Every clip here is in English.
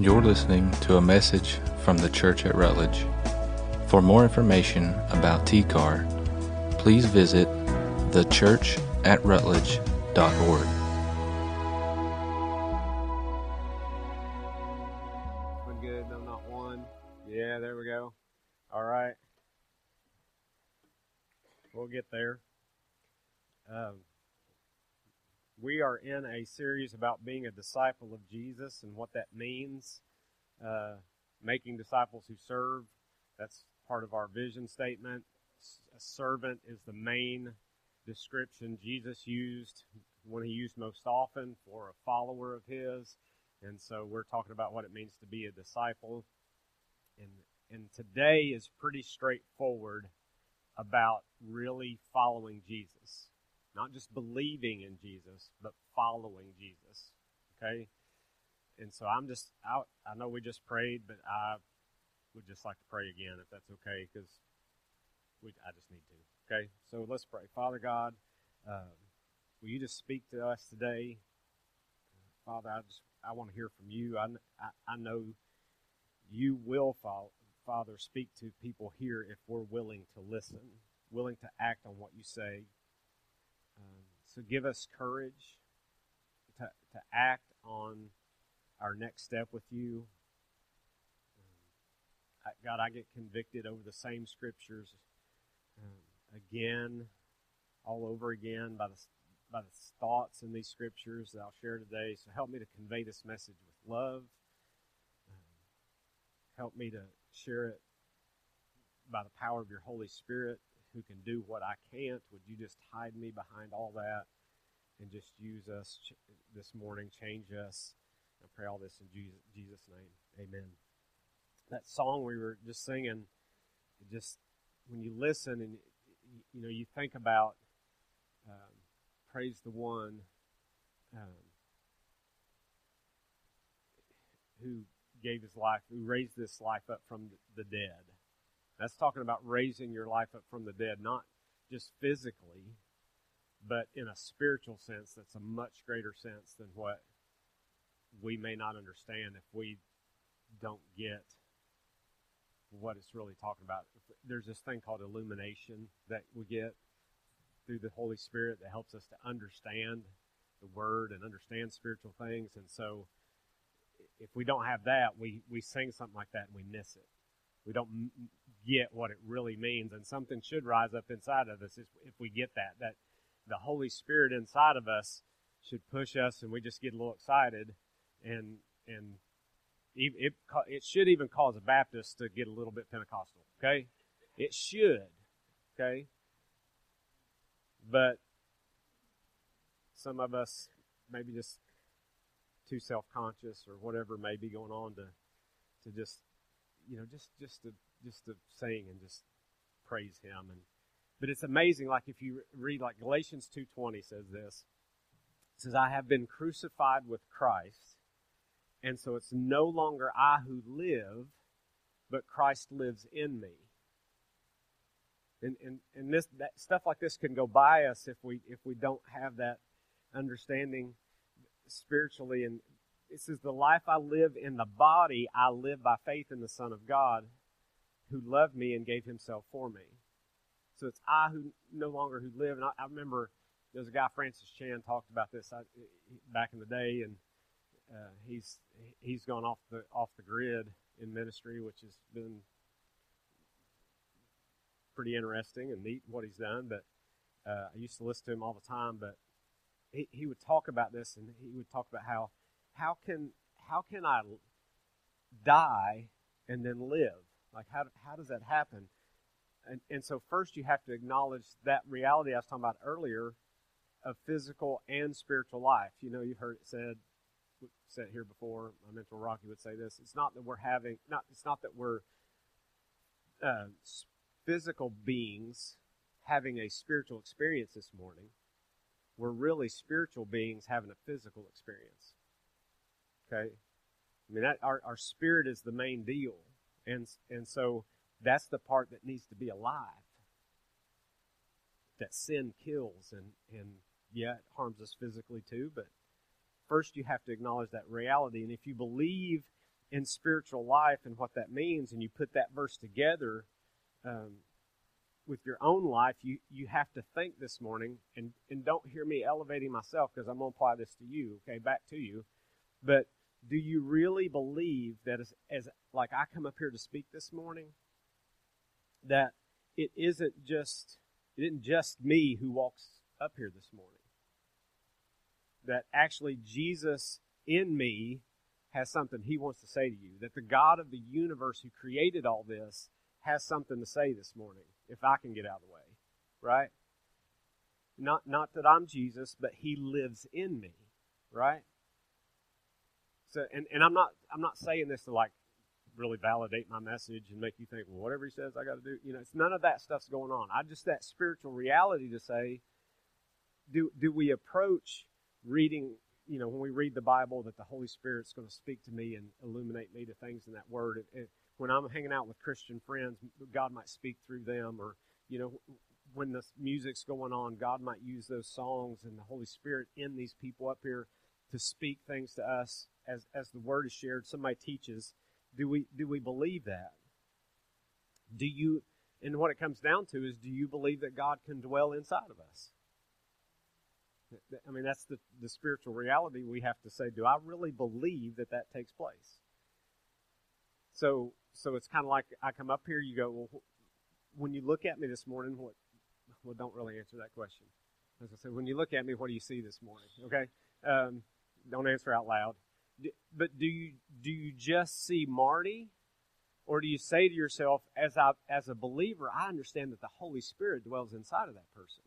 You're listening to a message from the Church at Rutledge. For more information about TCAR, please visit thechurchatrutledge.org. in a series about being a disciple of Jesus and what that means. Uh, making disciples who serve. That's part of our vision statement. A servant is the main description Jesus used, one he used most often for a follower of his. And so we're talking about what it means to be a disciple. And, and today is pretty straightforward about really following Jesus. Not just believing in Jesus, but following Jesus. Okay? And so I'm just, I, I know we just prayed, but I would just like to pray again if that's okay, because I just need to. Okay? So let's pray. Father God, uh, will you just speak to us today? Father, I just, I want to hear from you. I, I, I know you will, Father, speak to people here if we're willing to listen, willing to act on what you say. So give us courage to, to act on our next step with you. Um, God, I get convicted over the same scriptures um, again, all over again by the by the thoughts in these scriptures that I'll share today. So help me to convey this message with love. Um, help me to share it by the power of your Holy Spirit who can do what I can't. Would you just hide me behind all that and just use us ch- this morning, change us? I pray all this in Jesus, Jesus' name. Amen. That song we were just singing, just when you listen and you know you think about um, praise the one um, who gave his life, who raised this life up from the dead. That's talking about raising your life up from the dead, not just physically, but in a spiritual sense that's a much greater sense than what we may not understand if we don't get what it's really talking about. There's this thing called illumination that we get through the Holy Spirit that helps us to understand the Word and understand spiritual things. And so, if we don't have that, we, we sing something like that and we miss it. We don't get what it really means. And something should rise up inside of us if we get that. That the Holy Spirit inside of us should push us and we just get a little excited and and it, it, should even cause a Baptist to get a little bit Pentecostal. Okay, it should. Okay, but some of us maybe just too self-conscious or whatever may be going on to to just you know just just to just to sing and just praise him. And but it's amazing like if you read like galatians 2.20 says this. It says i have been crucified with christ and so it's no longer i who live but christ lives in me. And and, and this that stuff like this can go by us if we if we don't have that understanding spiritually. And it says the life i live in the body i live by faith in the son of god who loved me and gave himself for me. So it's i who no longer who live. And i, I remember there's a guy francis chan talked about this I, back in the day. And uh, he's he's gone off the off the grid in ministry which has been pretty interesting and neat what he's done. But uh, i used to listen to him all the time but he, he would talk about this and he would talk about how how can how can I die and then live? Like how how does that happen? And and so first you have to acknowledge that reality I was talking about earlier of physical and spiritual life. You know, you've heard it said said here before. My mentor Rocky would say this. It's not that we're having not it's not that we're uh, physical beings having a spiritual experience this morning we're really spiritual beings having a physical experience. Okay? I mean, that, our, our spirit is the main deal. And, and so that's the part that needs to be alive. That sin kills and, and yeah, it harms us physically too, but first you have to acknowledge that reality. And if you believe in spiritual life and what that means, and you put that verse together um, with your own life, you, you have to think this morning, and, and don't hear me elevating myself because I'm going to apply this to you, okay, back to you. But do you really believe that as, as like I come up here to speak this morning, that it isn't just it isn't just me who walks up here this morning. That actually Jesus in me has something he wants to say to you. That the God of the universe who created all this has something to say this morning, if I can get out of the way. Right? Not not that I'm Jesus, but he lives in me. Right? So and, and I'm not I'm not saying this to like really validate my message and make you think, well, whatever he says, I got to do. You know, it's none of that stuff's going on. I just that spiritual reality to say, do do we approach reading? You know, when we read the Bible, that the Holy Spirit's going to speak to me and illuminate me to things in that Word. It, it, when I'm hanging out with Christian friends, God might speak through them, or you know, when the music's going on, God might use those songs and the Holy Spirit in these people up here to speak things to us as as the Word is shared. Somebody teaches do we do we believe that? Do you and what it comes down to is do you believe that God can dwell inside of us? I mean, that's the, the spiritual reality we have to say, do I really believe that that takes place? So, so it's kind of like I come up here, you go, well, when you look at me this morning, what, well, don't really answer that question. As I said, when you look at me, what do you see this morning? Okay? Um, don't answer out loud but do you do you just see Marty, or do you say to yourself, as I as a believer, I understand that the Holy Spirit dwells inside of that person,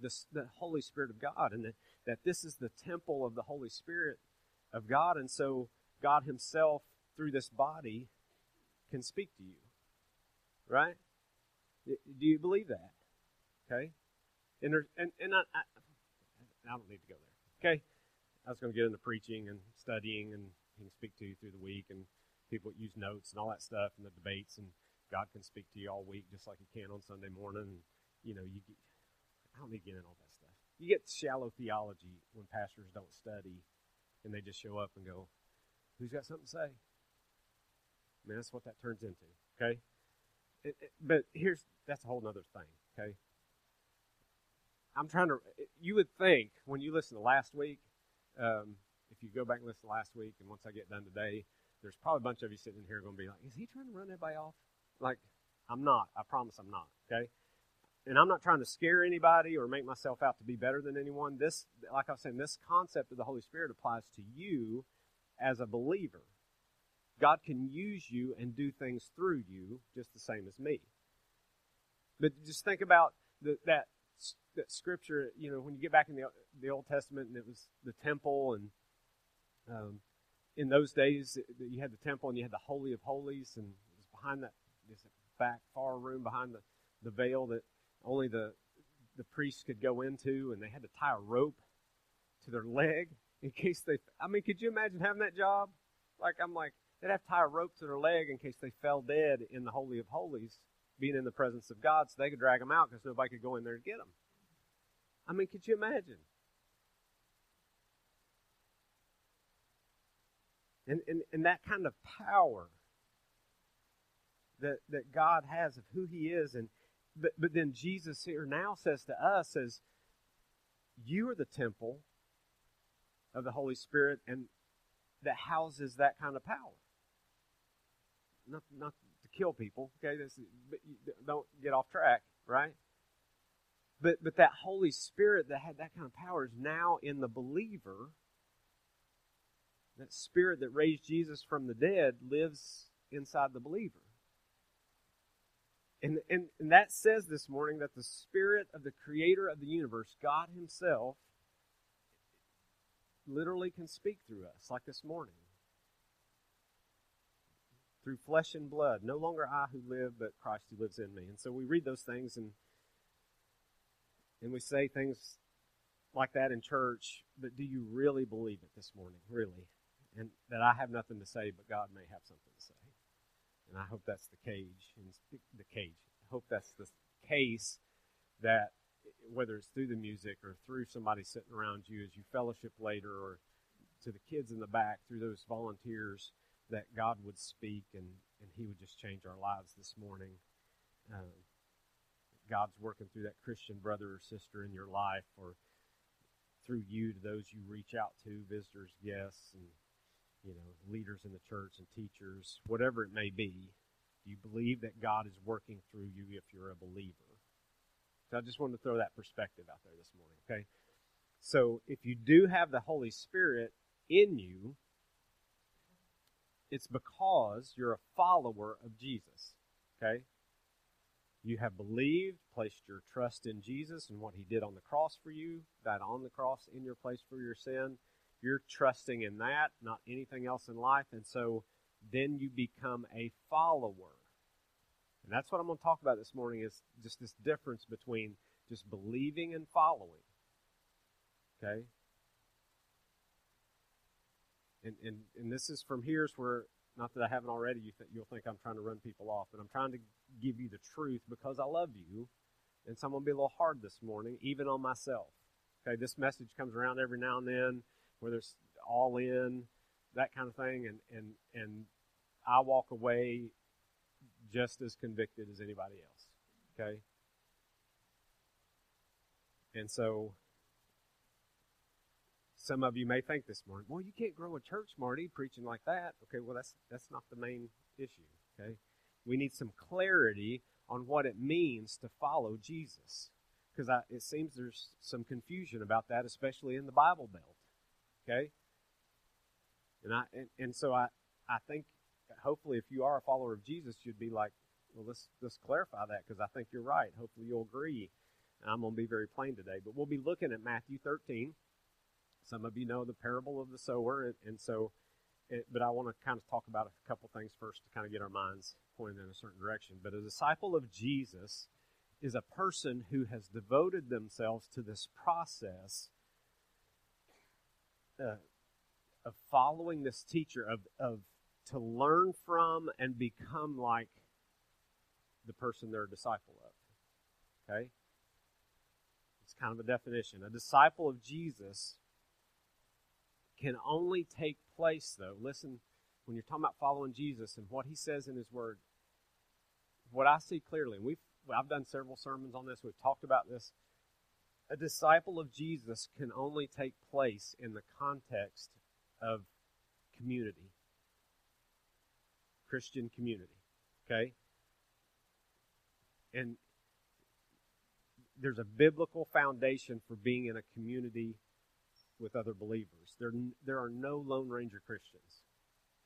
this the Holy Spirit of God, and that, that this is the temple of the Holy Spirit of God, and so God Himself through this body can speak to you, right? Do you believe that? Okay, and there, and and I, I, I don't need to go there. Okay, I was going to get into preaching and studying, and he can speak to you through the week, and people use notes and all that stuff, and the debates, and God can speak to you all week just like He can on Sunday morning. And you know, you get, I don't need to get in all that stuff. You get shallow theology when pastors don't study, and they just show up and go, "Who's got something to say?" I mean, that's what that turns into. Okay, it, it, but here's that's a whole other thing. Okay, I'm trying to. You would think when you listen to last week um, if you go back and listen last week, and once I get done today, there's probably a bunch of you sitting in here going to be like, "Is he trying to run everybody off?" Like, I'm not. I promise, I'm not. Okay. And I'm not trying to scare anybody or make myself out to be better than anyone. This, like I was saying, this concept of the Holy Spirit applies to you as a believer. God can use you and do things through you just the same as me. But just think about the, that scripture, you know, when you get back in the the Old Testament, and it was the temple, and um, in those days, you had the temple and you had the Holy of Holies, and it was behind that this back far room behind the the veil that only the the priests could go into, and they had to tie a rope to their leg in case they. I mean, could you imagine having that job? Like I'm like they'd have to tie a rope to their leg in case they fell dead in the Holy of Holies being in the presence of God so they could drag them out because nobody could go in there to get them. I mean, could you imagine? And, and, and that kind of power that, that God has of who He is. And but, but then Jesus here now says to us, says, You are the temple of the Holy Spirit and that houses that kind of power. Not, not to kill people. Okay, this, but don't get off track, right? But but that Holy Spirit that had that kind of power is now in the believer. That Spirit that raised Jesus from the dead lives inside the believer. And, and, and that says this morning that the Spirit of the Creator of the universe, God Himself, literally can speak through us, like this morning through flesh and blood. No longer I who live, but Christ who lives in me. And so we read those things and and we say things like that in church, but do you really believe it this morning? Really? And that I have nothing to say, but God may have something to say. And I hope that's the cage, the cage. I hope that's the case that whether it's through the music or through somebody sitting around you as you fellowship later or to the kids in the back through those volunteers that God would speak and, and He would just change our lives this morning. Um, God's working through that Christian brother or sister in your life or through you to those you reach out to, visitors, guests, and you know, leaders in the church and teachers, whatever it may be. Do you believe that God is working through you if you're a believer? So I just wanted to throw that perspective out there this morning, okay? So if you do have the Holy Spirit in you, it's because you're a follower of Jesus, okay? You have believed, placed your trust in Jesus and what he did on the cross for you, died on the cross in your place for your sin. You're trusting in that, not anything else in life. And so then you become a follower. And that's what I'm going to talk about this morning is just this difference between just believing and following. Okay? And, and, and this is from here's where not that I haven't already, you th- you'll think I'm trying to run people off, but I'm trying to give you the truth because I love you. And so I'm going to be a little hard this morning, even on myself. Okay, this message comes around every now and then where there's all in, that kind of thing, and, and, and I walk away just as convicted as anybody else. Okay? And so some of you may think this morning, well, you can't grow a church, Marty, preaching like that. Okay, well, that's that's not the main issue. Okay, we need some clarity on what it means to follow Jesus, because it seems there's some confusion about that, especially in the Bible Belt. Okay, and I and, and so I I think hopefully if you are a follower of Jesus, you'd be like, well, let's let's clarify that because I think you're right. Hopefully you'll agree. And I'm going to be very plain today, but we'll be looking at Matthew 13 some of you know the parable of the sower, and, and so, it, but I want to kind of talk about a couple things first to kind of get our minds pointed in a certain direction. But a disciple of Jesus is a person who has devoted themselves to this process uh, of following this teacher, of, of to learn from and become like the person they're a disciple of. Okay? It's kind of a definition. A disciple of Jesus can only take place, though. Listen, when you're talking about following Jesus and what he says in his word, what I see clearly, and we've I've done several sermons on this, we've talked about this. A disciple of Jesus can only take place in the context of community. Christian community. Okay? And there's a biblical foundation for being in a community with other believers. There, there are no Lone Ranger Christians.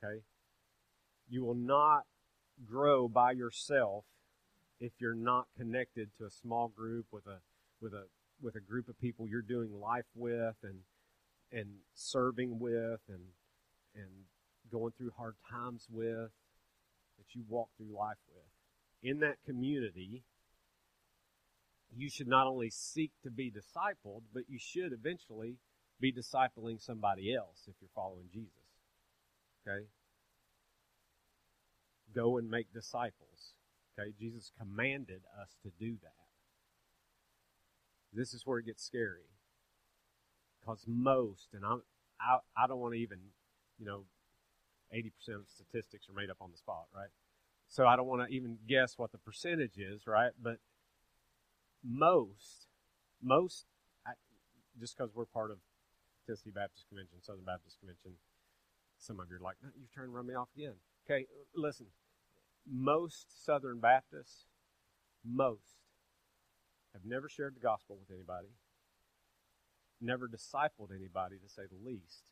Okay? You will not grow by yourself if you're not connected to a small group with a with a with a group of people you're doing life with and and serving with and and going through hard times with that you walk through life with. In that community, you should not only seek to be discipled, but you should eventually be discipling somebody else if you're following Jesus. Okay? Go and make disciples. Okay? Jesus commanded us to do that. This is where it gets scary. Because most, and I'm, I, I don't want to even, you know, 80% of statistics are made up on the spot, right? So I don't want to even guess what the percentage is, right? But most, most, I, just because we're part of Tennessee Baptist Convention, Southern Baptist Convention. Some of you are like, no, you're trying to run me off again. Okay, listen. Most Southern Baptists, most, have never shared the gospel with anybody, never discipled anybody, to say the least,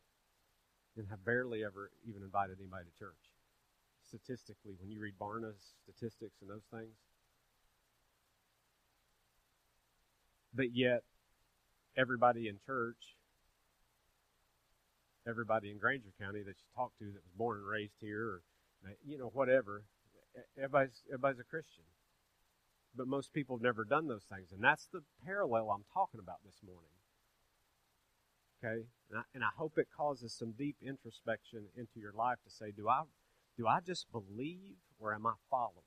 and have barely ever even invited anybody to church. Statistically, when you read Barna's statistics and those things, but yet everybody in church everybody in Grainger County that you talk to that was born and raised here, or you know whatever. Everybody's everybody's a Christian, but most people have never done those things, and that's the parallel I'm talking about this morning. Okay, and I, and I hope it causes some deep introspection into your life to say, do I do I just believe, or am I following?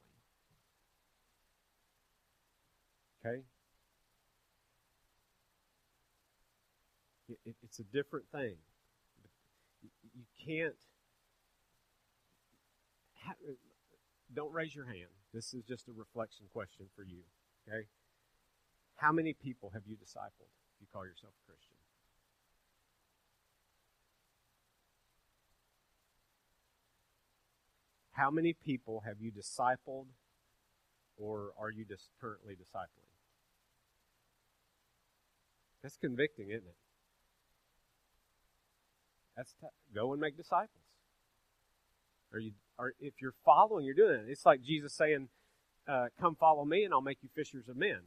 Okay. It, it, it's a different thing. You can't. Don't raise your hand. This is just a reflection question for you. Okay? How many people have you discipled if you call yourself a Christian? How many people have you discipled or are you just currently discipling? That's convicting, isn't it? That's t- go and make disciples. Are you are if you're following, you're doing it. It's like Jesus saying, uh, "Come follow me, and I'll make you fishers of men."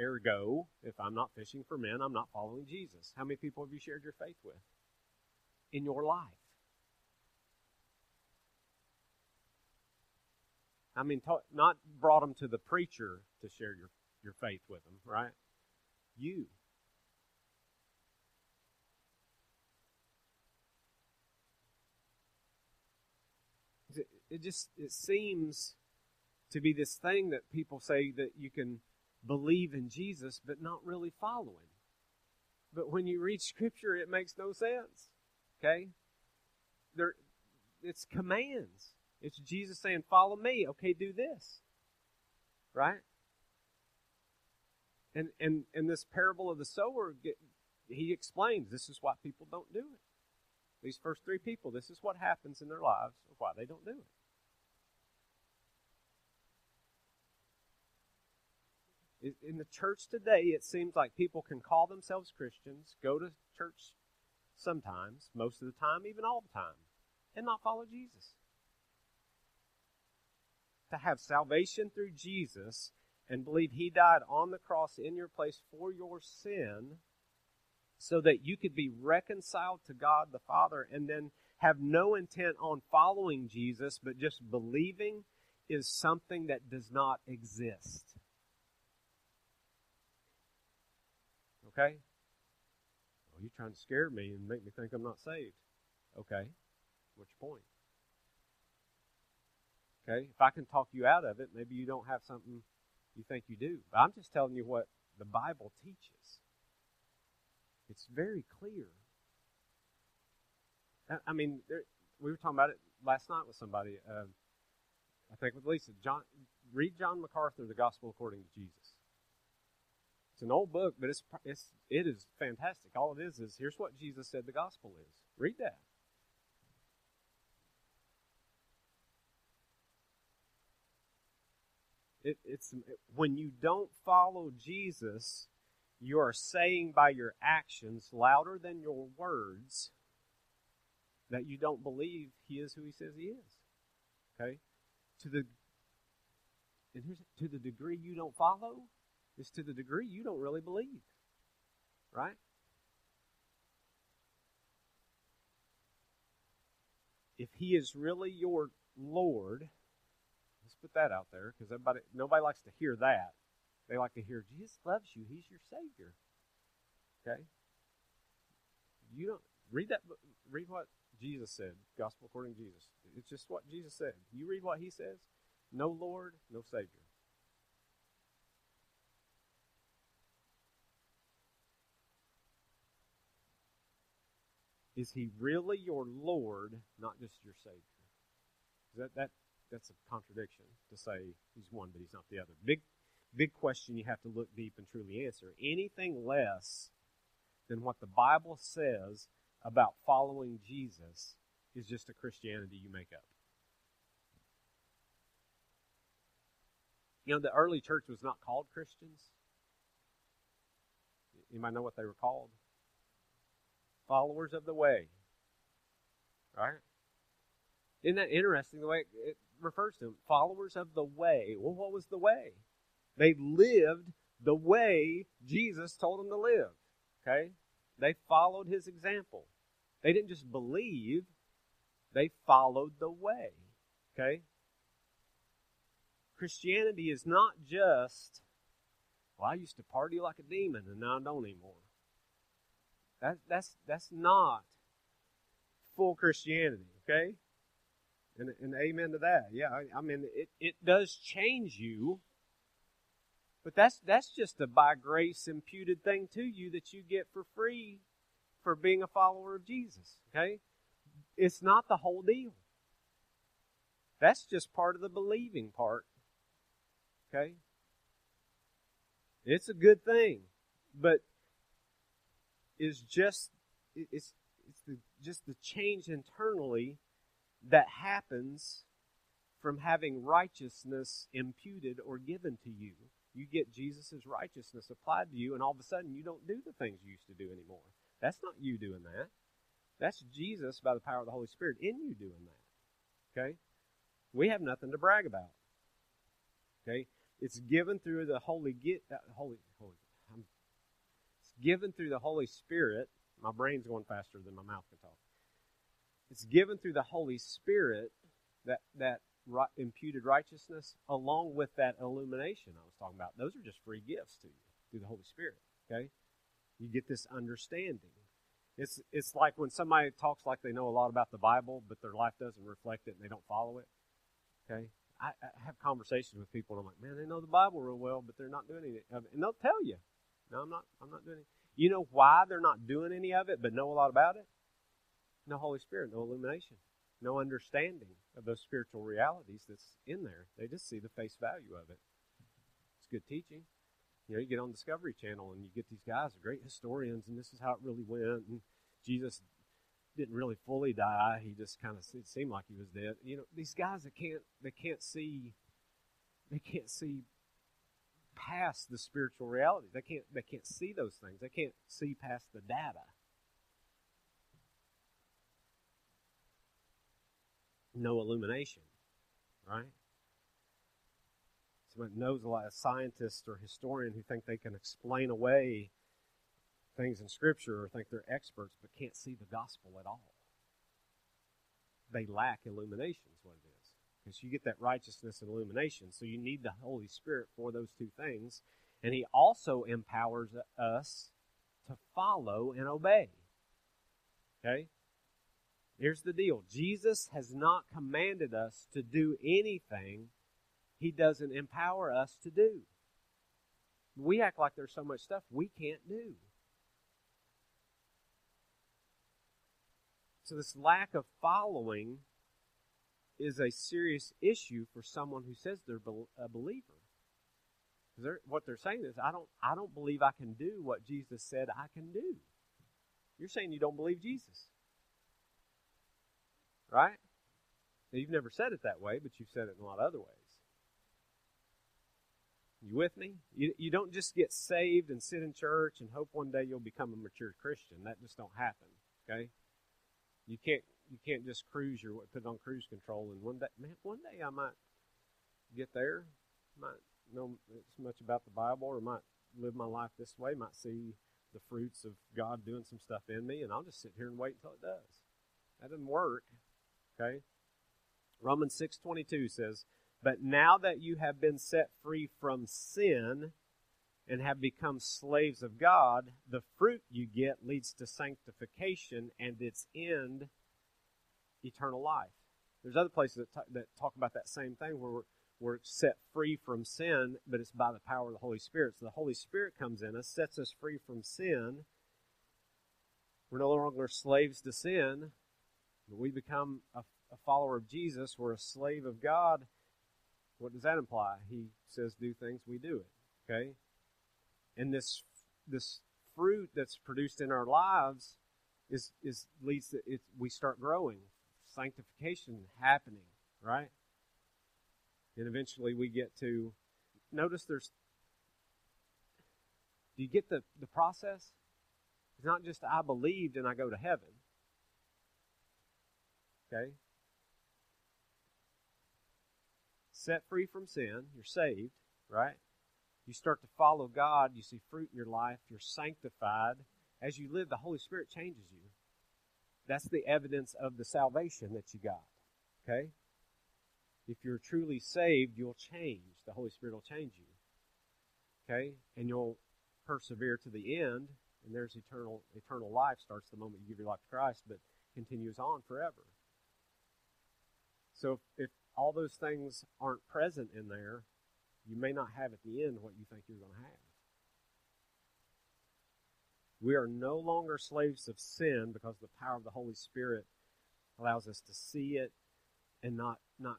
Ergo, if I'm not fishing for men, I'm not following Jesus. How many people have you shared your faith with in your life? I mean, not brought them to the preacher to share your, your faith with them, right? You. It, just it seems to be this thing that people say that you can believe in Jesus but not really follow him. But when you read Scripture, it makes no sense. Okay, there, it's commands. It's Jesus saying, Follow me. Okay, do this. Right? And and and this parable of the sower, he explains this is why people don't do it. These first three people, this is what happens in their lives, why they don't do it. In the church today, it seems like people can call themselves Christians, go to church sometimes, most of the time, even all the time, and not follow Jesus to have salvation through Jesus and believe he died on the cross in your place for your sin so that you could be reconciled to God the Father and then have no intent on following Jesus but just believing is something that does not exist. Okay? Well, you're trying to scare me and make me think I'm not saved. Okay. What's your point? Okay? If I can talk you out of it, maybe you don't have something you think you do. But I'm just telling you what the Bible teaches. It's very clear. I mean, there, we were talking about it last night with somebody. Uh, I think with Lisa. John, read John MacArthur, The Gospel According to Jesus. It's an old book, but it's it's it is fantastic. All it is is here's what Jesus said the gospel is. Read that. It, it's when you don't follow Jesus, you are saying by your actions louder than your words that you don't believe he is who he says he is. Okay? To the and here's to the degree you don't follow is to the degree you don't really believe. Right? If he is really your Lord, Let's put that out there because everybody, nobody likes to hear that. They like to hear Jesus loves you. He's your Savior. Okay. You don't read that. Read what Jesus said. Gospel according to Jesus. It's just what Jesus said. You read what He says. No Lord, no Savior. Is He really your Lord, not just your Savior? That that that's a contradiction to say he's one but he's not the other. Big big question you have to look deep and truly answer. Anything less than what the Bible says about following Jesus is just a Christianity you make up. You know, the early church was not called Christians. Might know what they were called? Followers of the way. Right? Isn't that interesting the way it, refers to them, followers of the way. Well, what was the way? They lived the way Jesus told them to live. Okay? They followed his example. They didn't just believe, they followed the way. Okay? Christianity is not just, well, I used to party like a demon and now I don't anymore. That, that's, that's not full Christianity, okay? And, and amen to that. Yeah, I, I mean, it, it does change you, but that's that's just a by grace imputed thing to you that you get for free for being a follower of Jesus. Okay, it's not the whole deal. That's just part of the believing part. Okay? It's a good thing, but is just it's it's the, just the change internally that happens from having righteousness imputed or given to you. You get Jesus' righteousness applied to you, and all of a sudden you don't do the things you used to do anymore. That's not you doing that. That's Jesus by the power of the Holy Spirit in you doing that. Okay? We have nothing to brag about. Okay? It's given through the Holy uh, Holy Holy. Given through the Holy Spirit. My brain's going faster than my mouth can talk. It's given through the Holy Spirit that that right, imputed righteousness along with that illumination I was talking about. Those are just free gifts to you through the Holy Spirit. Okay? You get this understanding. It's it's like when somebody talks like they know a lot about the Bible, but their life doesn't reflect it and they don't follow it. Okay? I, I have conversations with people and I'm like, man, they know the Bible real well, but they're not doing anything. And they'll tell you, no, I'm not I'm not doing it. You know why they're not doing any of it but know a lot about it? No Holy Spirit, no illumination, no understanding of those spiritual realities that's in there. They just see the face value of it. It's good teaching. You know, you get on Discovery Channel and you get these guys, great historians, and this is how it really went. And Jesus didn't really fully die. He just kind of seemed like he was dead. You know, these guys that can't they can't see they can't see past the spiritual reality. They can't they can't see those things. They can't see past the data. No illumination, right? Someone knows a lot of scientists or historian who think they can explain away things in Scripture or think they're experts but can't see the gospel at all. They lack illumination, is what it is. Because you get that righteousness and illumination. So you need the Holy Spirit for those two things. And He also empowers us to follow and obey. Okay? Here's the deal Jesus has not commanded us to do anything He doesn't empower us to do. We act like there's so much stuff we can't do. So, this lack of following is a serious issue for someone who says they're a believer. They're, what they're saying is, I don't, I don't believe I can do what Jesus said I can do. You're saying you don't believe Jesus. Right? Now, you've never said it that way, but you've said it in a lot of other ways. You with me? You, you don't just get saved and sit in church and hope one day you'll become a mature Christian. That just don't happen. Okay? You can't you can't just cruise your put it on cruise control and one day man one day I might get there, might know as much about the Bible or might live my life this way, might see the fruits of God doing some stuff in me, and I'll just sit here and wait until it does. That doesn't work. Okay? Romans six twenty two says, But now that you have been set free from sin and have become slaves of God, the fruit you get leads to sanctification and its end, eternal life. There's other places that, t- that talk about that same thing where we're, we're set free from sin, but it's by the power of the Holy Spirit. So the Holy Spirit comes in us, sets us free from sin. We're no longer slaves to sin, we become a, a follower of Jesus. We're a slave of God. What does that imply? He says, do things, we do it. Okay? and this this fruit that's produced in our lives is is leads to it we start growing sanctification happening right? And eventually we get to notice there's do you get the the process? It's not just i believed and i go to heaven. Okay? Set free from sin you're saved right? You start to follow God, you see fruit in your life, you're sanctified. As you live, the Holy Spirit changes you. That's the evidence of the salvation that you got. Okay? If you're truly saved, you'll change. The Holy Spirit will change you. Okay? And you'll persevere to the end, and there's eternal eternal life starts the moment you give your life to Christ, but continues on forever. So if, if all those things aren't present in there, you may not have at the end what you think you're going to have. We are no longer slaves of sin because the power of the Holy Spirit allows us to see it and not not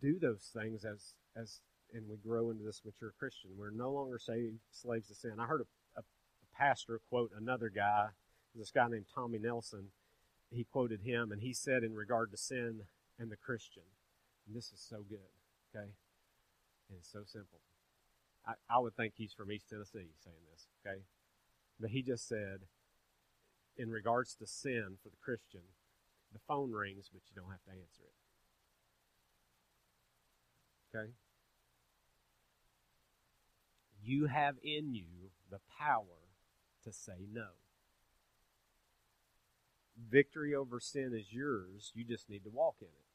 do those things as as and we grow into this mature Christian. We're no longer saved slaves to sin. I heard a, a, a pastor quote another guy, this guy named Tommy Nelson. He quoted him, and he said in regard to sin and the Christian, and this is so good, okay, and it's so simple. I, I would think he's from East Tennessee saying this, okay, but he just said, in regards to sin for the Christian, the phone rings, but you don't have to answer it. Okay? You have in you the power to say no. Victory over sin is yours. You just need to walk in it.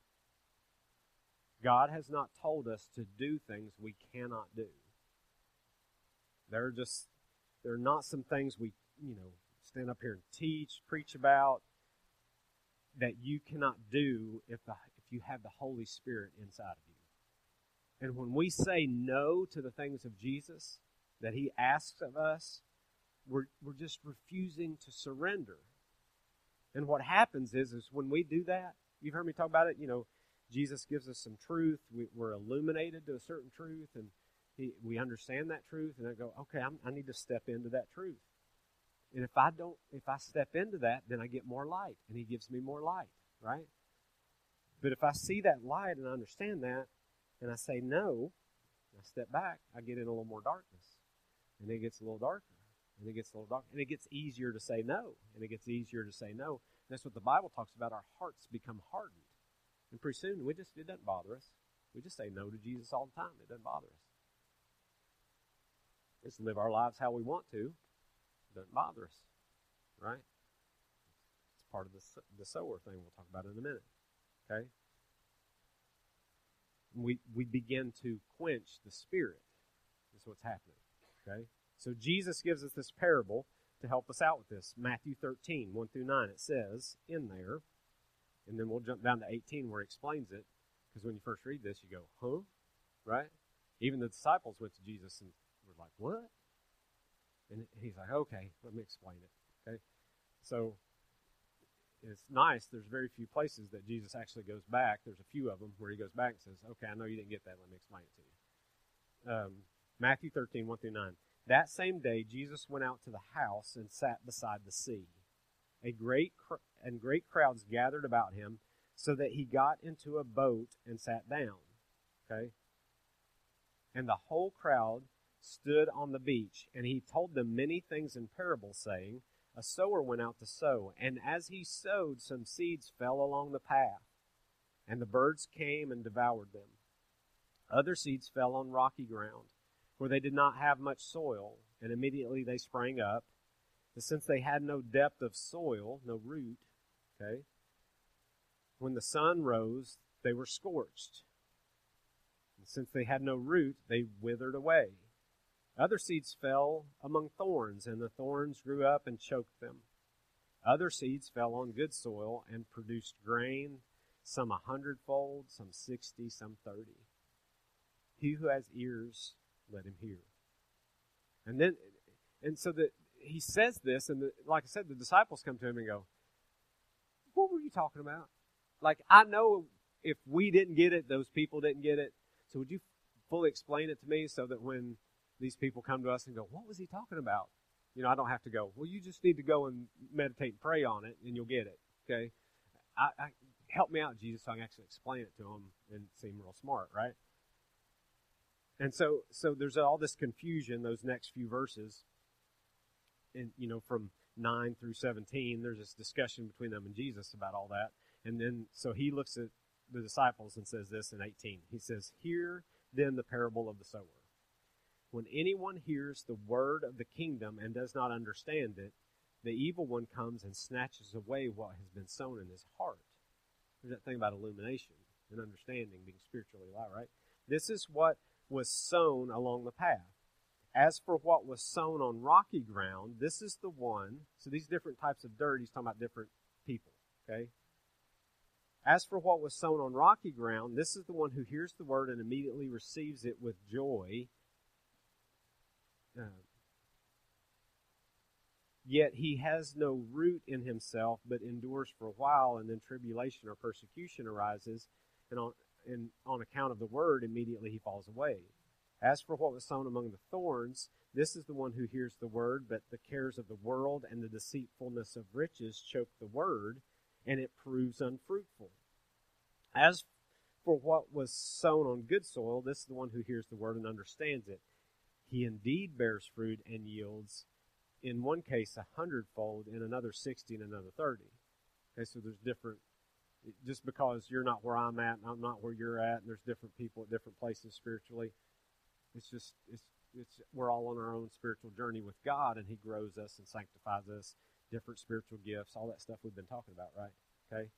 God has not told us to do things we cannot do. There are just there are not some things we, you know, stand up here and teach, preach about that you cannot do if the if you have the Holy Spirit inside of you. And when we say no to the things of Jesus that he asks of us, we're, we're just refusing to surrender. And what happens is, is when we do that, you've heard me talk about it, you know, Jesus gives us some truth. We, are illuminated to a certain truth, and he, we understand that truth, and I go, okay, I'm, I need to step into that truth. And if I don't, if I step into that, then I get more light, and He gives me more light, right? But if I see that light and I understand that, and I say no, I step back, I get in a little more darkness. And it gets a little darker. And it gets a little darker. And it gets easier to say no. And it gets easier to say no. And that's what the Bible talks about. Our hearts become hardened. And pretty soon, we just, it doesn't bother us. We just say no to Jesus all the time. It doesn't bother us. Just live our lives how we want to. It doesn't bother us. Right? It's part of the, the sower thing we'll talk about in a minute. Okay? we, we begin to quench the spirit. That's what's happening. Okay? So Jesus gives us this parable to help us out with this. Matthew 13, 1 through 9, it says in there, and then we'll jump down to 18 where it explains it, because when you first read this, you go, huh? Right? Even the disciples went to Jesus and were like, what? And he's like, okay, let me explain it. Okay? So it's nice. There's very few places that Jesus actually goes back. There's a few of them where he goes back and says, okay, I know you didn't get that. Let me explain it to you. Um, Matthew 13, 1 through 9. That same day, Jesus went out to the house and sat beside the sea. A great cr- and great crowds gathered about him, so that he got into a boat and sat down. Okay? And the whole crowd stood on the beach, and he told them many things in parables, saying, A sower went out to sow, and as he sowed, some seeds fell along the path, and the birds came and devoured them. Other seeds fell on rocky ground where they did not have much soil, and immediately they sprang up. But since they had no depth of soil, no root, okay, when the sun rose, they were scorched. And since they had no root, they withered away. Other seeds fell among thorns, and the thorns grew up and choked them. Other seeds fell on good soil and produced grain, some a hundredfold, some sixty, some thirty. He who has ears, let him hear. And then, and so that he says this, and the, like I said, the disciples come to him and go, "What were you talking about?" Like I know if we didn't get it, those people didn't get it. So would you fully explain it to me so that when these people come to us and go, "What was he talking about?" You know, I don't have to go. Well, you just need to go and meditate and pray on it, and you'll get it. Okay, I, I help me out, Jesus, so I can actually explain it to them and seem real smart, right? And so, so there's all this confusion, those next few verses. And, you know, from 9 through 17, there's this discussion between them and Jesus about all that. And then, so he looks at the disciples and says this in 18. He says, Hear then the parable of the sower. When anyone hears the word of the kingdom and does not understand it, the evil one comes and snatches away what has been sown in his heart. There's that thing about illumination and understanding, being spiritually alive, right? This is what was sown along the path. As for what was sown on rocky ground, this is the one. So these different types of dirt, he's talking about different people. Okay? As for what was sown on rocky ground, this is the one who hears the word and immediately receives it with joy. Uh, Yet he has no root in himself, but endures for a while, and then tribulation or persecution arises, and on, and on account of the word, immediately he falls away. As for what was sown among the thorns, this is the one who hears the word, but the cares of the world and the deceitfulness of riches choke the word, and it proves unfruitful. As for what was sown on good soil, this is the one who hears the word and understands it. He indeed bears fruit and yields, in one case a hundredfold, in another sixty, and another thirty. Okay, so there's different. Just because you're not where I'm at, and I'm not where you're at, and there's different people at different places spiritually, it's just it's it's we're all on our own spiritual journey with God, and He grows us and sanctifies us. Different spiritual gifts, all that stuff we've been talking about, right? Okay.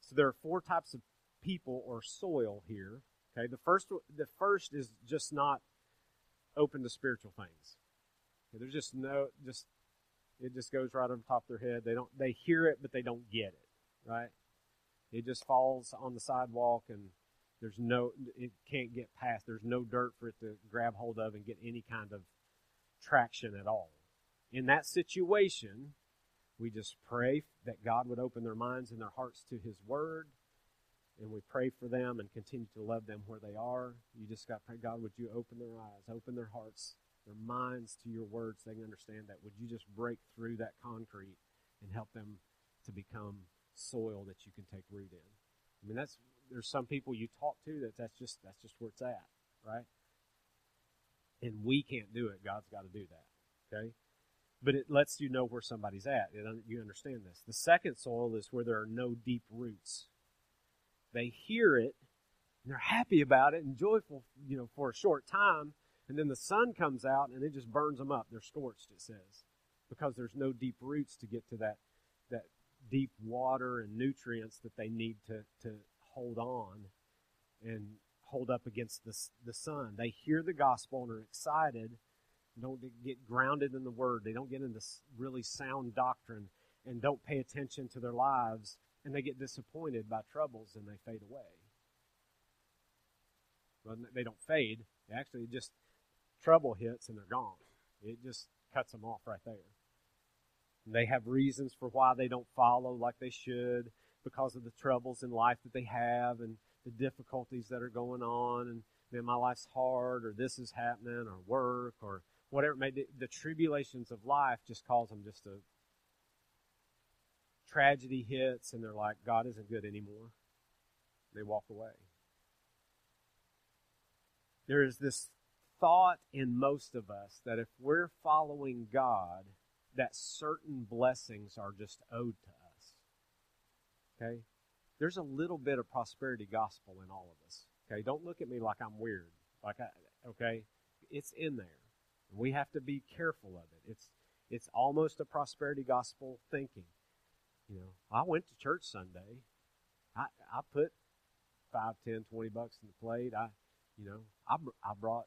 So there are four types of people or soil here. Okay. The first the first is just not open to spiritual things. There's just no just it just goes right on top of their head. They don't they hear it but they don't get it, right? It just falls on the sidewalk and there's no it can't get past. There's no dirt for it to grab hold of and get any kind of traction at all. In that situation, we just pray that God would open their minds and their hearts to his word and we pray for them and continue to love them where they are. You just got to pray, God, would you open their eyes, open their hearts, their minds to your words so they can understand that? Would you just break through that concrete and help them to become soil that you can take root in? I mean, that's there's some people you talk to that that's just that's just where it's at, right? And we can't do it. God's got to do that. Okay, but it lets you know where somebody's at. You understand this. The second soil is where there are no deep roots. They hear it and they're happy about it and joyful, you know, for a short time, and then the sun comes out and it just burns them up. They're scorched. It says because there's no deep roots to get to that that deep water and nutrients that they need to to hold on and hold up against the, the sun. They hear the gospel and are excited, don't get grounded in the word. They don't get into really sound doctrine and don't pay attention to their lives, and they get disappointed by troubles and they fade away. Well, they don't fade. They actually just trouble hits and they're gone. It just cuts them off right there. And they have reasons for why they don't follow like they should because of the troubles in life that they have and the difficulties that are going on and man my life's hard or this is happening or work or whatever it may be the tribulations of life just cause them just a tragedy hits and they're like god isn't good anymore they walk away there is this thought in most of us that if we're following god that certain blessings are just owed to us Okay? There's a little bit of prosperity gospel in all of us. Okay? Don't look at me like I'm weird. Like I, okay? It's in there. We have to be careful of it. It's it's almost a prosperity gospel thinking. You know, I went to church Sunday. I I put five, ten, twenty bucks in the plate. I, you know, I I brought,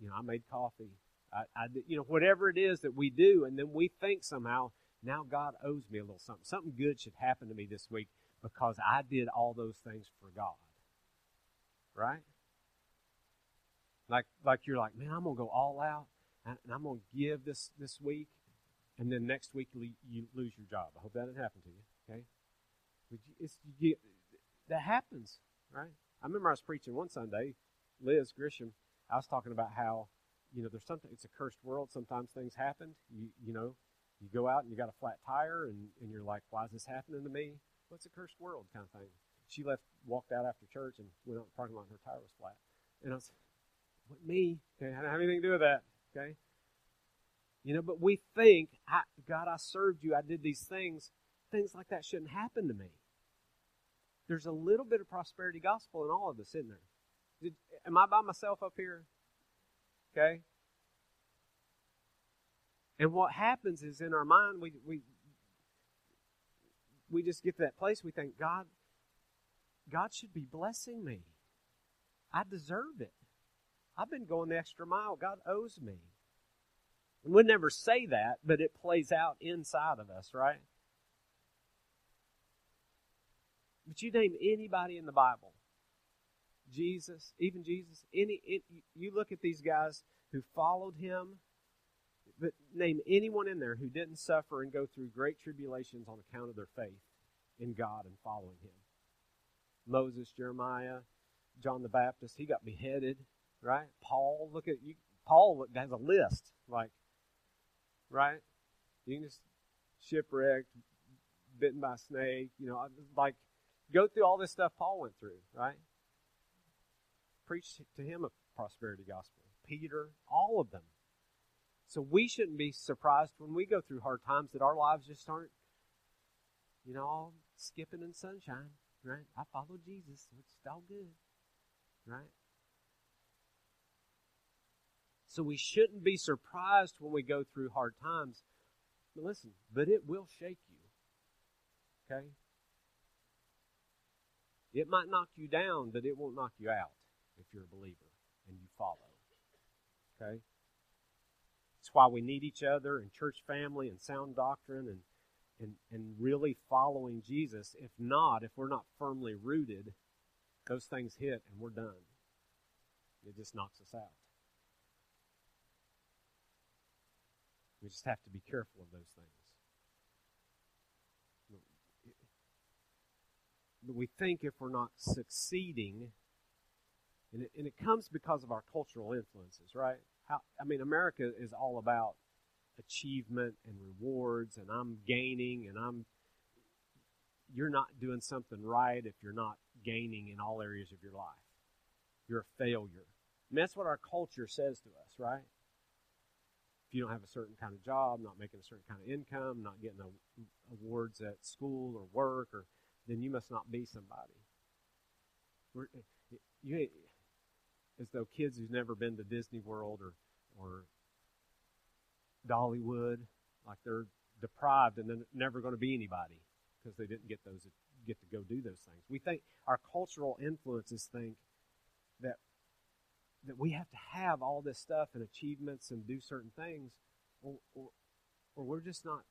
you know, I made coffee. I, I you know, whatever it is that we do, and then we think somehow now God owes me a little something. Something good should happen to me this week because I did all those things for God. Right? Like like you're like, man, I'm gonna go all out and I'm gonna give this this week, and then next week you lose your job. I hope that didn't happen to you. Okay? You, that happens, right? I remember I was preaching one Sunday, Liz Grisham. I was talking about how you know there's something. It's a cursed world. Sometimes things happen. You you know, you go out and you got a flat tire, and and you're like, why is this happening to me? what's a cursed world kind of thing. She left, walked out after church, and went out in the parking lot, and her tire was flat. And I was, what me? Okay, I don't have anything to do with that. Okay, you know, but we think, I, God, I served you, I did these things. Things like that shouldn't happen to me. There's a little bit of prosperity gospel in all of this, isn't there? Did, am I by myself up here? Okay. And what happens is in our mind, we, we we just get to that place we think, God, God should be blessing me. I deserve it. I've been going the extra mile. God owes me. And we never say that, but it plays out inside of us, right? But you name anybody in the Bible, Jesus, even Jesus, any it, you look at these guys who followed him, But name anyone in there who didn't suffer and go through great tribulations on account of their faith in God and following Him. Moses, Jeremiah, John the Baptist, he got beheaded, right? Paul, look at you. Paul has a list, like, right? You can just shipwrecked, bitten by a snake, you know, like, go through all this stuff Paul went through, right? Preach to him a prosperity gospel. Peter, all of them. So we shouldn't be surprised when we go through hard times that our lives just aren't, you know, skipping in sunshine, right? I follow Jesus, so it's all good, right? So we shouldn't be surprised when we go through hard times. But listen, but it will shake you. Okay? It might knock you down, but it won't knock you out if you're a believer and you follow. Okay? It's why we need each other and church family and sound doctrine and, and, and really following Jesus. If not, if we're not firmly rooted, those things hit and we're done. It just knocks us out. We just have to be careful of those things. We think if we're not succeeding, and it, and it comes because of our cultural influences, right? How, I mean, America is all about achievement and rewards, and I'm gaining, and I'm. You're not doing something right if you're not gaining in all areas of your life. You're a failure. And that's what our culture says to us, right? If you don't have a certain kind of job, not making a certain kind of income, not getting a, awards at school or work, or then you must not be somebody. We're, you, as though kids who've never been to Disney World or or Dollywood, like they're deprived and they're never going to be anybody because they didn't get those get to go do those things. We think our cultural influences think that that we have to have all this stuff and achievements and do certain things, or, or, or we're just not.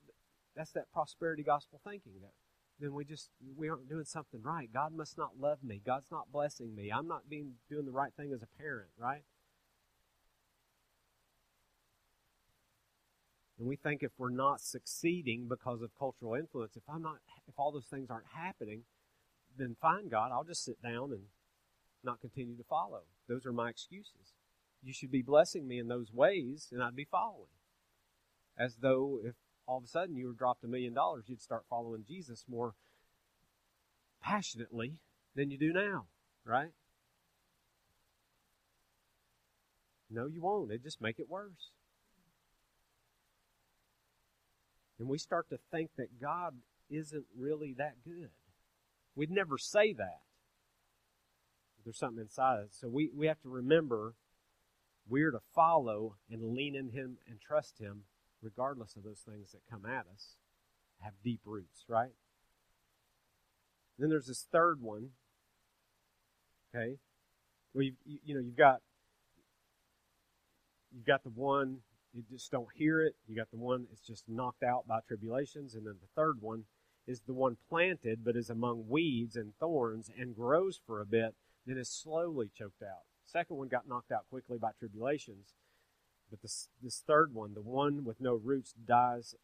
That's that prosperity gospel thinking that then we just we aren't doing something right. God must not love me. God's not blessing me. I'm not being doing the right thing as a parent, right? And we think if we're not succeeding because of cultural influence, if I'm not if all those things aren't happening, then fine God, I'll just sit down and not continue to follow. Those are my excuses. You should be blessing me in those ways, and I'd be following. As though if all of a sudden you were dropped a million dollars, you'd start following Jesus more passionately than you do now, right? No, you won't. It just make it worse. And we start to think that God isn't really that good. We'd never say that there's something inside us. So we, we have to remember we're to follow and lean in Him and trust Him regardless of those things that come at us, have deep roots, right? then there's this third one. Okay, well you, you, know you've got you've got the one you just don't hear it. You got the one it's just knocked out by tribulations, and then the third one is the one planted but is among weeds and thorns and grows for a bit then is slowly choked out. Second one got knocked out quickly by tribulations, but this this third one, the one with no roots, dies.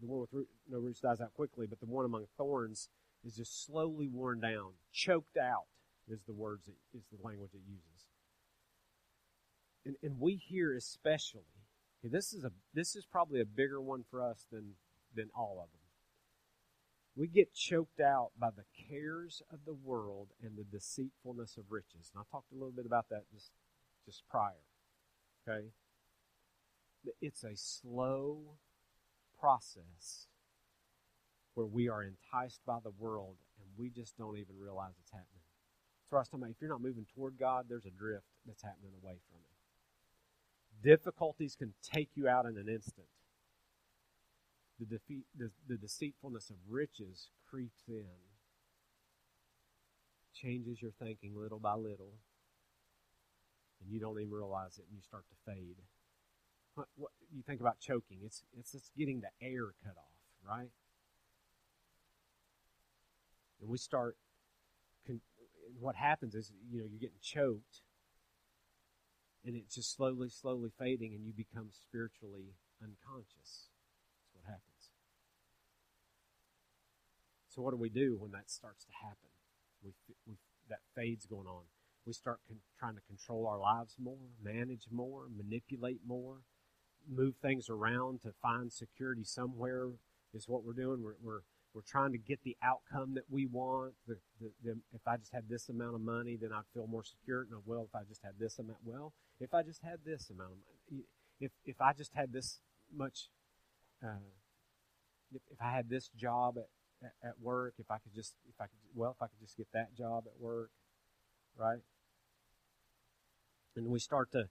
The one with root, no roots dies out quickly, but the one among thorns is just slowly worn down, choked out. Is the words it, is the language it uses. And, and we here especially, okay, this is a this is probably a bigger one for us than than all of them. We get choked out by the cares of the world and the deceitfulness of riches. And I talked a little bit about that just, just prior. Okay? It's a slow process where we are enticed by the world and we just don't even realize it's happening. So I was talking about if you're not moving toward God, there's a drift that's happening away from Him. Difficulties can take you out in an instant the, defeat, the, the deceitfulness of riches creeps in, changes your thinking little by little, and you don't even realize it, and you start to fade. What, what you think about choking? It's it's just getting the air cut off, right? And we start. Con- what happens is, you know, you're getting choked, and it's just slowly, slowly fading, and you become spiritually unconscious. That's what happens. So, what do we do when that starts to happen? We, we, that fade's going on. We start con- trying to control our lives more, manage more, manipulate more, move things around to find security somewhere is what we're doing. We're, we're, we're trying to get the outcome that we want. The, the, the, if I just had this amount of money, then I'd feel more secure. No, well, if I just had this amount, well, if I just had this amount of money, if, if I just had this much, uh, if, if I had this job at, at, work, if I could just, if I could, well, if I could just get that job at work, right? And we start to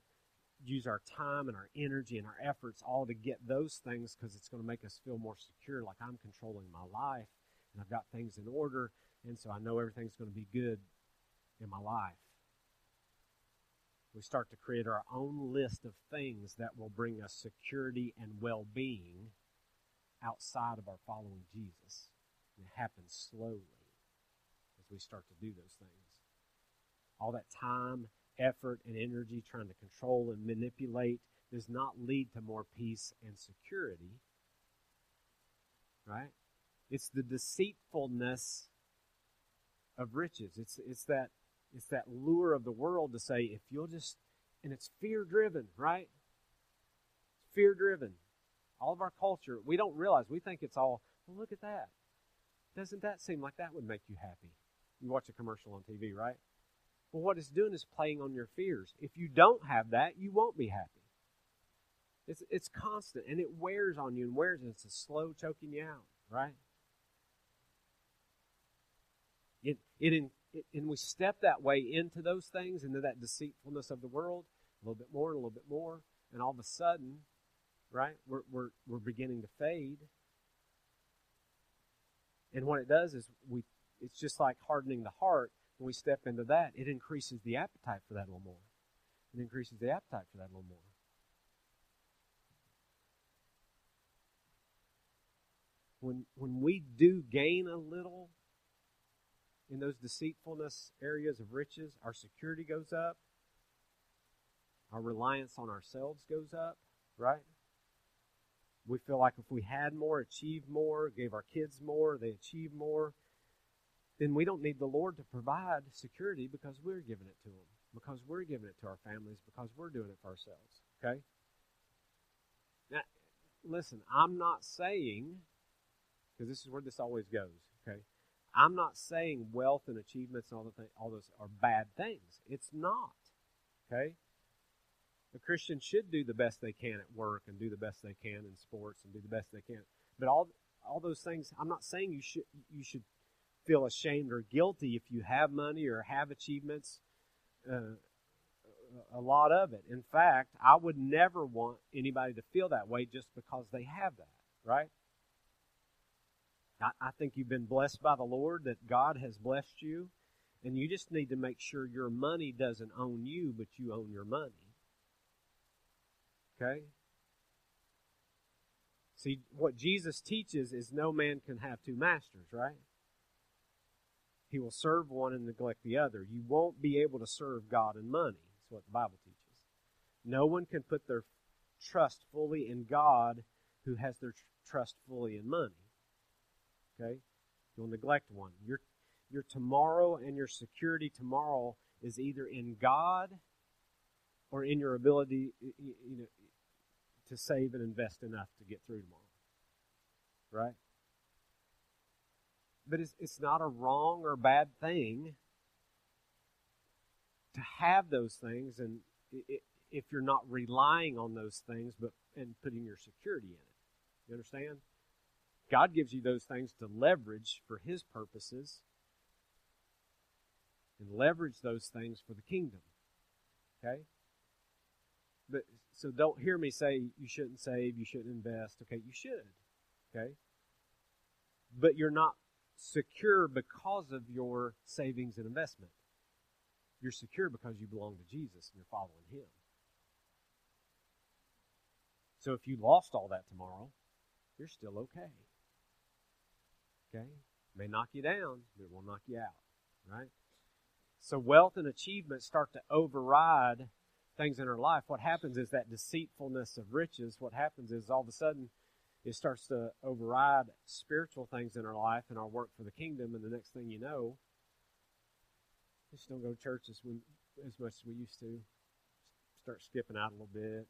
use our time and our energy and our efforts all to get those things because it's going to make us feel more secure, like I'm controlling my life and I've got things in order, and so I know everything's going to be good in my life. We start to create our own list of things that will bring us security and well being outside of our following Jesus. It happens slowly as we start to do those things. All that time effort and energy trying to control and manipulate does not lead to more peace and security. Right? It's the deceitfulness of riches. It's it's that it's that lure of the world to say if you'll just and it's fear driven, right? Fear driven. All of our culture, we don't realize we think it's all, well look at that. Doesn't that seem like that would make you happy? You watch a commercial on TV, right? Well, what it's doing is playing on your fears. If you don't have that, you won't be happy. It's, it's constant and it wears on you and wears and it's a slow choking you out, right? It, it, it, and we step that way into those things, into that deceitfulness of the world, a little bit more and a little bit more, and all of a sudden, right, we're, we're, we're beginning to fade. And what it does is we, it's just like hardening the heart when we step into that, it increases the appetite for that a little more. It increases the appetite for that a little more. When, when we do gain a little in those deceitfulness areas of riches, our security goes up, our reliance on ourselves goes up, right? We feel like if we had more, achieved more, gave our kids more, they achieved more, then we don't need the Lord to provide security because we're giving it to Him, because we're giving it to our families, because we're doing it for ourselves. Okay? Now, listen, I'm not saying, because this is where this always goes, okay? I'm not saying wealth and achievements and all, the th- all those are bad things. It's not. Okay? A Christian should do the best they can at work and do the best they can in sports and do the best they can. But all all those things, I'm not saying you should you should feel ashamed or guilty if you have money or have achievements. Uh, a lot of it. In fact, I would never want anybody to feel that way just because they have that, right? I, I think you've been blessed by the Lord, that God has blessed you, and you just need to make sure your money doesn't own you, but you own your money. Okay? See, what Jesus teaches is no man can have two masters, right? He will serve one and neglect the other. You won't be able to serve God and money. That's what the Bible teaches. No one can put their trust fully in God who has their trust fully in money. Okay? You'll neglect one. Your, your tomorrow and your security tomorrow is either in God or in your ability you know, to save and invest enough to get through tomorrow. Right? But it's, it's not a wrong or bad thing to have those things, and it, if you're not relying on those things, but and putting your security in it. You understand? God gives you those things to leverage for His purposes, and leverage those things for the kingdom. Okay. But so don't hear me say you shouldn't save, you shouldn't invest. Okay, you should. Okay. But you're not secure because of your savings and investment. You're secure because you belong to Jesus and you're following Him. So if you lost all that tomorrow, you're still okay. Okay? May knock you down, but it will knock you out. Right? So wealth and achievement start to override things in our life, what happens is that deceitfulness of riches, what happens is all of a sudden it starts to override spiritual things in our life and our work for the kingdom, and the next thing you know, we just don't go to church as, we, as much as we used to. Start skipping out a little bit.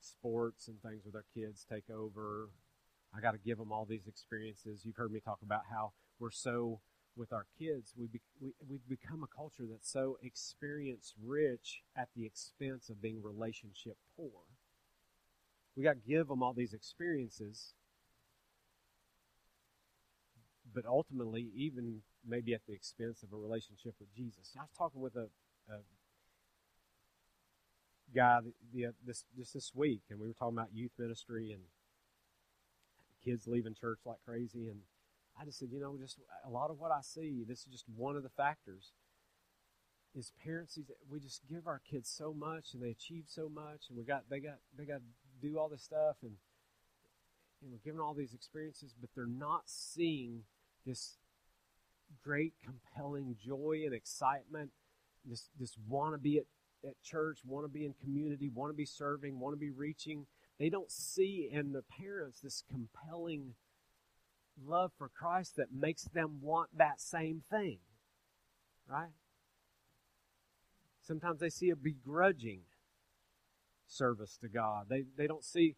Sports and things with our kids take over. I got to give them all these experiences. You've heard me talk about how we're so with our kids, we, be, we we've become a culture that's so experience rich at the expense of being relationship poor. We got to give them all these experiences, but ultimately, even maybe at the expense of a relationship with Jesus. I was talking with a, a guy the, this just this week, and we were talking about youth ministry and kids leaving church like crazy, and I just said, you know, just a lot of what I see, this is just one of the factors. Is parents we just give our kids so much and they achieve so much and we got they got they got to do all this stuff and and we're giving all these experiences, but they're not seeing this great, compelling joy and excitement, this this want to be at, at church, want to be in community, want to be serving, want to be reaching. They don't see in the parents this compelling love for Christ that makes them want that same thing. Right? Sometimes they see a begrudging service to God. They, they don't see,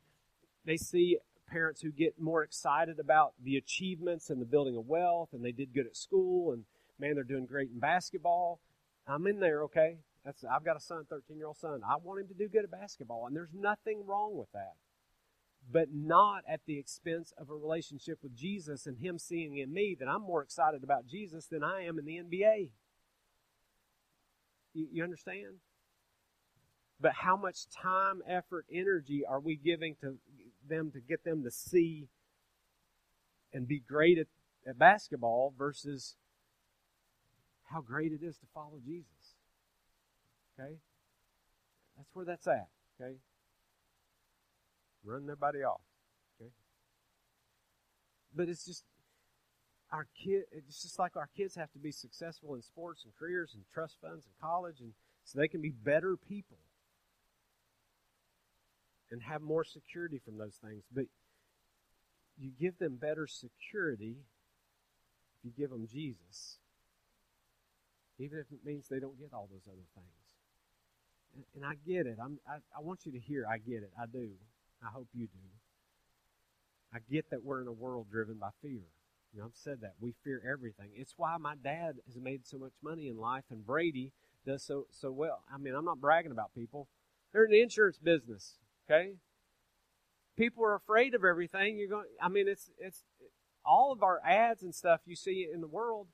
they see parents who get more excited about the achievements and the building of wealth and they did good at school and man, they're doing great in basketball. I'm in there, okay? That's, I've got a son, 13 year old son. I want him to do good at basketball, and there's nothing wrong with that but not at the expense of a relationship with Jesus and Him seeing in me that I'm more excited about Jesus than I am in the NBA. You, you understand? But how much time, effort, energy are we giving to them to get them to see and be great at, at basketball versus how great it is to follow Jesus? Okay? That's where that's at. Okay? Running everybody off. Okay? But it's just our kid it's just like our kids have to be successful in sports and careers and trust funds and college and so they can be better people and have more security from those things. But you give them better security if you give them Jesus, even if it means they don't get all those other things. And, and I get it. I'm, I, I want you to hear I get it. I do. I hope you do. I get that we're in a world driven by fear. You know, I've said that. We fear everything. It's why my dad has made so much money in life and Brady does so so well. I mean, I'm not bragging about people. They're in the insurance business, okay? People are afraid of everything. You're going I mean, it's it's all of our ads and stuff you see in the world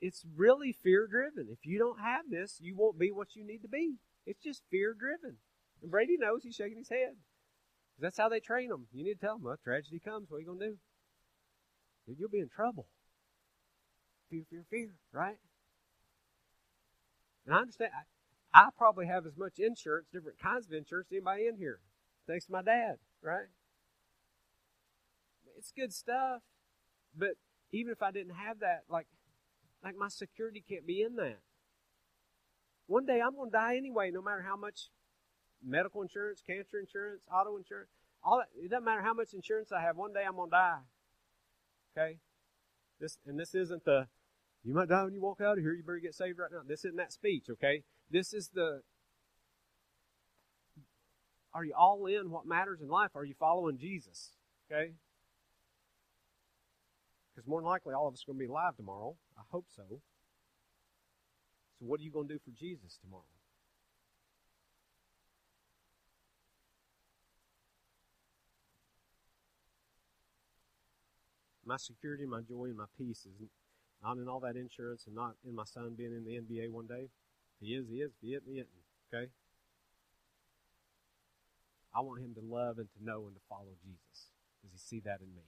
it's really fear driven. If you don't have this, you won't be what you need to be. It's just fear driven. And Brady knows he's shaking his head. That's how they train them. You need to tell them, well, tragedy comes. What are you going to do? You'll be in trouble. Fear, fear, fear, right? And I understand. I, I probably have as much insurance, different kinds of insurance, anybody in here. Thanks to my dad, right? It's good stuff. But even if I didn't have that, like, like my security can't be in that. One day I'm going to die anyway, no matter how much medical insurance, cancer insurance, auto insurance, all that. It doesn't matter how much insurance I have. One day I'm to die. Okay? This and this isn't the you might die when you walk out of here. You better get saved right now. This isn't that speech. Okay? This is the. Are you all in what matters in life? Are you following Jesus? Okay? Because more than likely, all of us are going to be alive tomorrow. I hope so. So, what are you going to do for Jesus tomorrow? My security, my joy, and my peace is not in all that insurance and not in my son being in the NBA one day. He is, he is. Be it, be it. Okay? I want him to love and to know and to follow Jesus. Does he see that in me?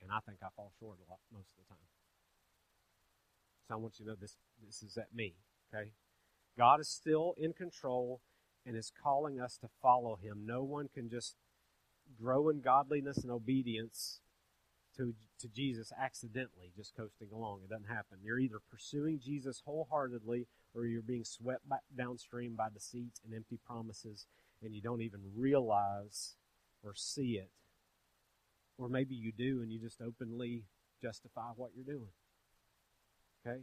And I think I fall short a lot most of the time. So I want you to know this this is at me. Okay? God is still in control and is calling us to follow him. No one can just grow in godliness and obedience to, to Jesus accidentally, just coasting along. It doesn't happen. You're either pursuing Jesus wholeheartedly or you're being swept downstream by deceit and empty promises, and you don't even realize or see it. Or maybe you do and you just openly justify what you're doing. Okay?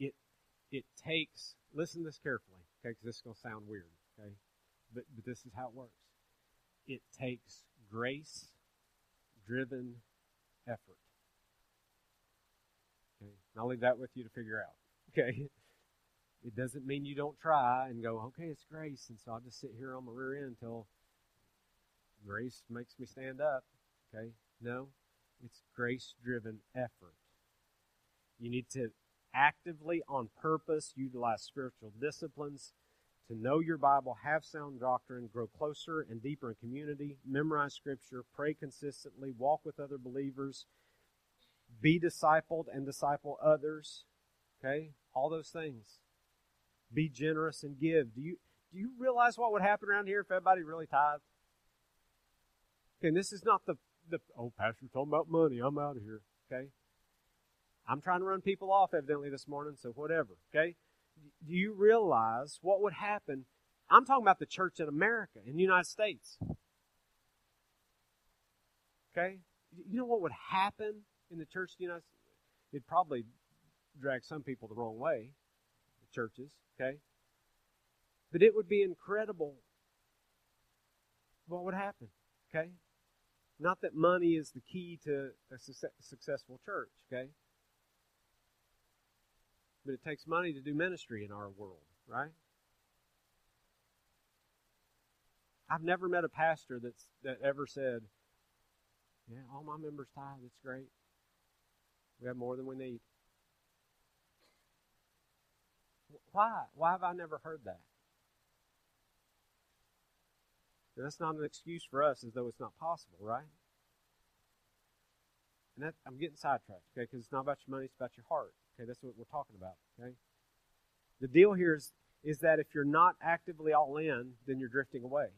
It, it takes, listen to this carefully, okay, because this is going to sound weird, okay? But, but this is how it works. It takes grace driven effort. Okay? And I'll leave that with you to figure out. Okay? It doesn't mean you don't try and go, okay, it's grace, and so I'll just sit here on my rear end until grace makes me stand up. Okay? No, it's grace driven effort. You need to actively, on purpose, utilize spiritual disciplines to know your Bible, have sound doctrine, grow closer and deeper in community, memorize Scripture, pray consistently, walk with other believers, be discipled and disciple others. Okay? All those things. Be generous and give. Do you do you realize what would happen around here if everybody really tithed? Okay, and this is not the the oh pastor talking about money. I'm out of here. Okay. I'm trying to run people off evidently this morning, so whatever. Okay do you realize what would happen? I'm talking about the church in America, in the United States. Okay? You know what would happen in the church in the United States? It'd probably drag some people the wrong way, the churches, okay? But it would be incredible what would happen, okay? Not that money is the key to a successful church, okay? But it takes money to do ministry in our world, right? I've never met a pastor that's that ever said, "Yeah, all my members tithe. It's great. We have more than we need." Why? Why have I never heard that? that's not an excuse for us, as though it's not possible, right? And that, I'm getting sidetracked, okay? Because it's not about your money; it's about your heart. Okay, that's what we're talking about. Okay, the deal here is is that if you're not actively all in, then you're drifting away.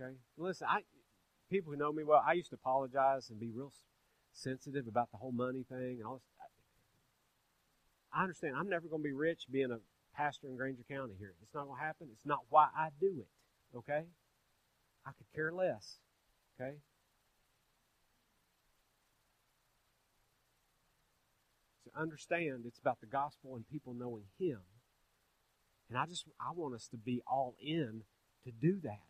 Okay, listen, I people who know me well, I used to apologize and be real sensitive about the whole money thing and all this. I understand. I'm never going to be rich being a pastor in Grainger County here. It's not going to happen. It's not why I do it. Okay, I could care less. Okay, understand it's about the gospel and people knowing Him. And I just I want us to be all in to do that.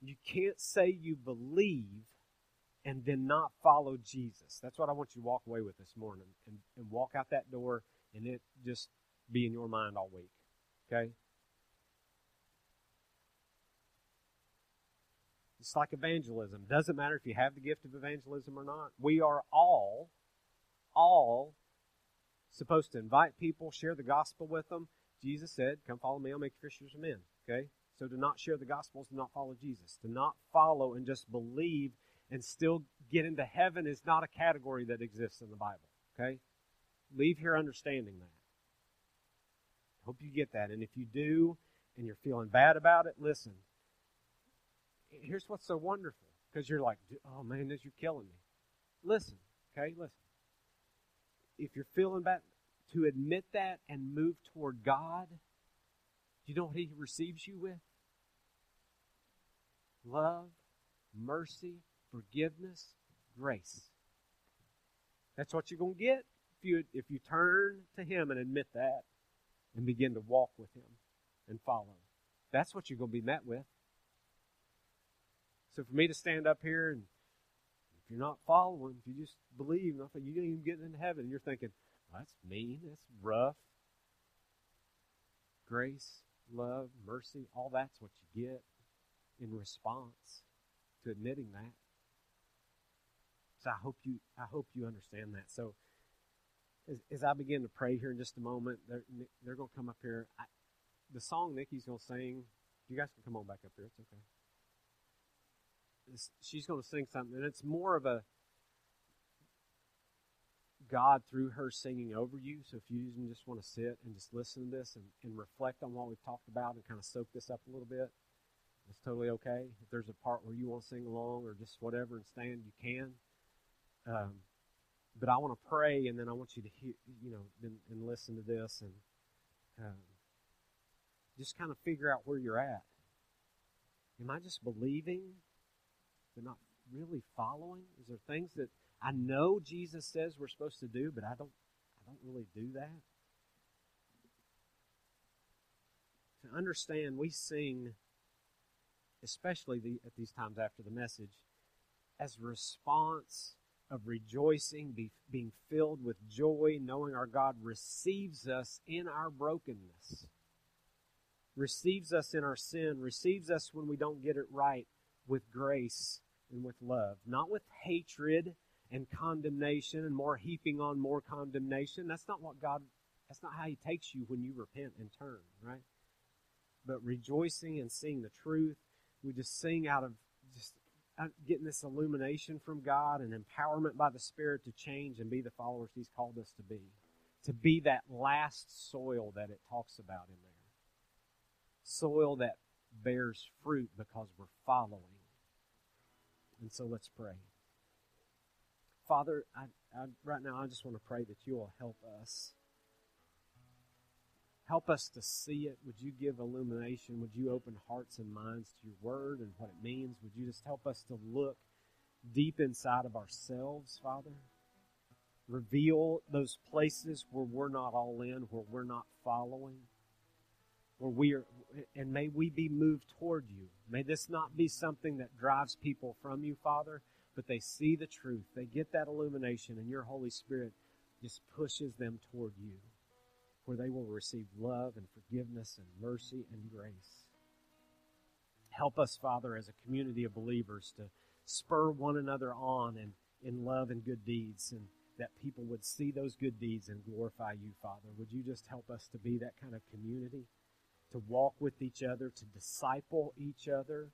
You can't say you believe and then not follow Jesus. That's what I want you to walk away with this morning and, and walk out that door and it just be in your mind all week. Okay? It's like evangelism. Doesn't matter if you have the gift of evangelism or not. We are all, all supposed to invite people, share the gospel with them. Jesus said, Come follow me, I'll make you fishers of men. Okay? So to not share the gospel is to not follow Jesus. To not follow and just believe and still get into heaven is not a category that exists in the Bible. Okay? Leave here understanding that. Hope you get that. And if you do and you're feeling bad about it, listen here's what's so wonderful because you're like, oh man, this you're killing me. Listen, okay, listen. If you're feeling bad, to admit that and move toward God, do you know what He receives you with? Love, mercy, forgiveness, grace. That's what you're going to get if you if you turn to Him and admit that and begin to walk with Him and follow. That's what you're going to be met with. So for me to stand up here and if you're not following, if you just believe, nothing, you ain't even getting into heaven, and you're thinking, well, that's mean, that's rough. Grace, love, mercy, all that's what you get in response to admitting that. So I hope you I hope you understand that. So as, as I begin to pray here in just a moment, they're, they're going to come up here. I, the song Nikki's going to sing, you guys can come on back up here. It's okay she's going to sing something, and it's more of a God through her singing over you. So if you just want to sit and just listen to this and, and reflect on what we've talked about and kind of soak this up a little bit, it's totally okay. If there's a part where you want to sing along or just whatever and stand, you can. Um, but I want to pray, and then I want you to hear, you know, and, and listen to this and um, just kind of figure out where you're at. Am I just believing but not really following? Is there things that I know Jesus says we're supposed to do, but I don't I don't really do that? To understand, we sing, especially the, at these times after the message, as response of rejoicing, be, being filled with joy, knowing our God receives us in our brokenness, receives us in our sin, receives us when we don't get it right with grace and with love, not with hatred and condemnation and more heaping on more condemnation. That's not what God, that's not how He takes you when you repent and turn, right? But rejoicing and seeing the truth. We just sing out of just uh, getting this illumination from God and empowerment by the Spirit to change and be the followers He's called us to be. To be that last soil that it talks about in there. Soil that bears fruit because we're following. And so let's pray. Father, I, I, right now I just want to pray that you will help us. Help us to see it. Would you give illumination? Would you open hearts and minds to your word and what it means? Would you just help us to look deep inside of ourselves, Father? Reveal those places where we're not all in, where we're not following, where we are, and may we be moved toward you. May this not be something that drives people from you, Father, but they see the truth. They get that illumination, and your Holy Spirit just pushes them toward you, where they will receive love and forgiveness and mercy and grace. Help us, Father, as a community of believers to spur one another on and in love and good deeds, and that people would see those good deeds and glorify you, Father. Would you just help us to be that kind of community, to walk with each other, to disciple each other?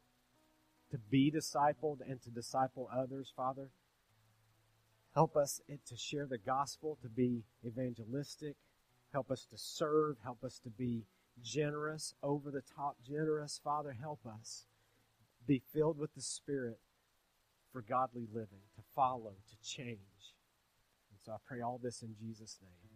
to be discipled and to disciple others, Father. Help us to share the gospel, to be evangelistic. Help us to serve. Help us to be generous, over the top generous. Father, help us be filled with the Spirit for godly living, to follow, to change. And so I pray all this in Jesus' name.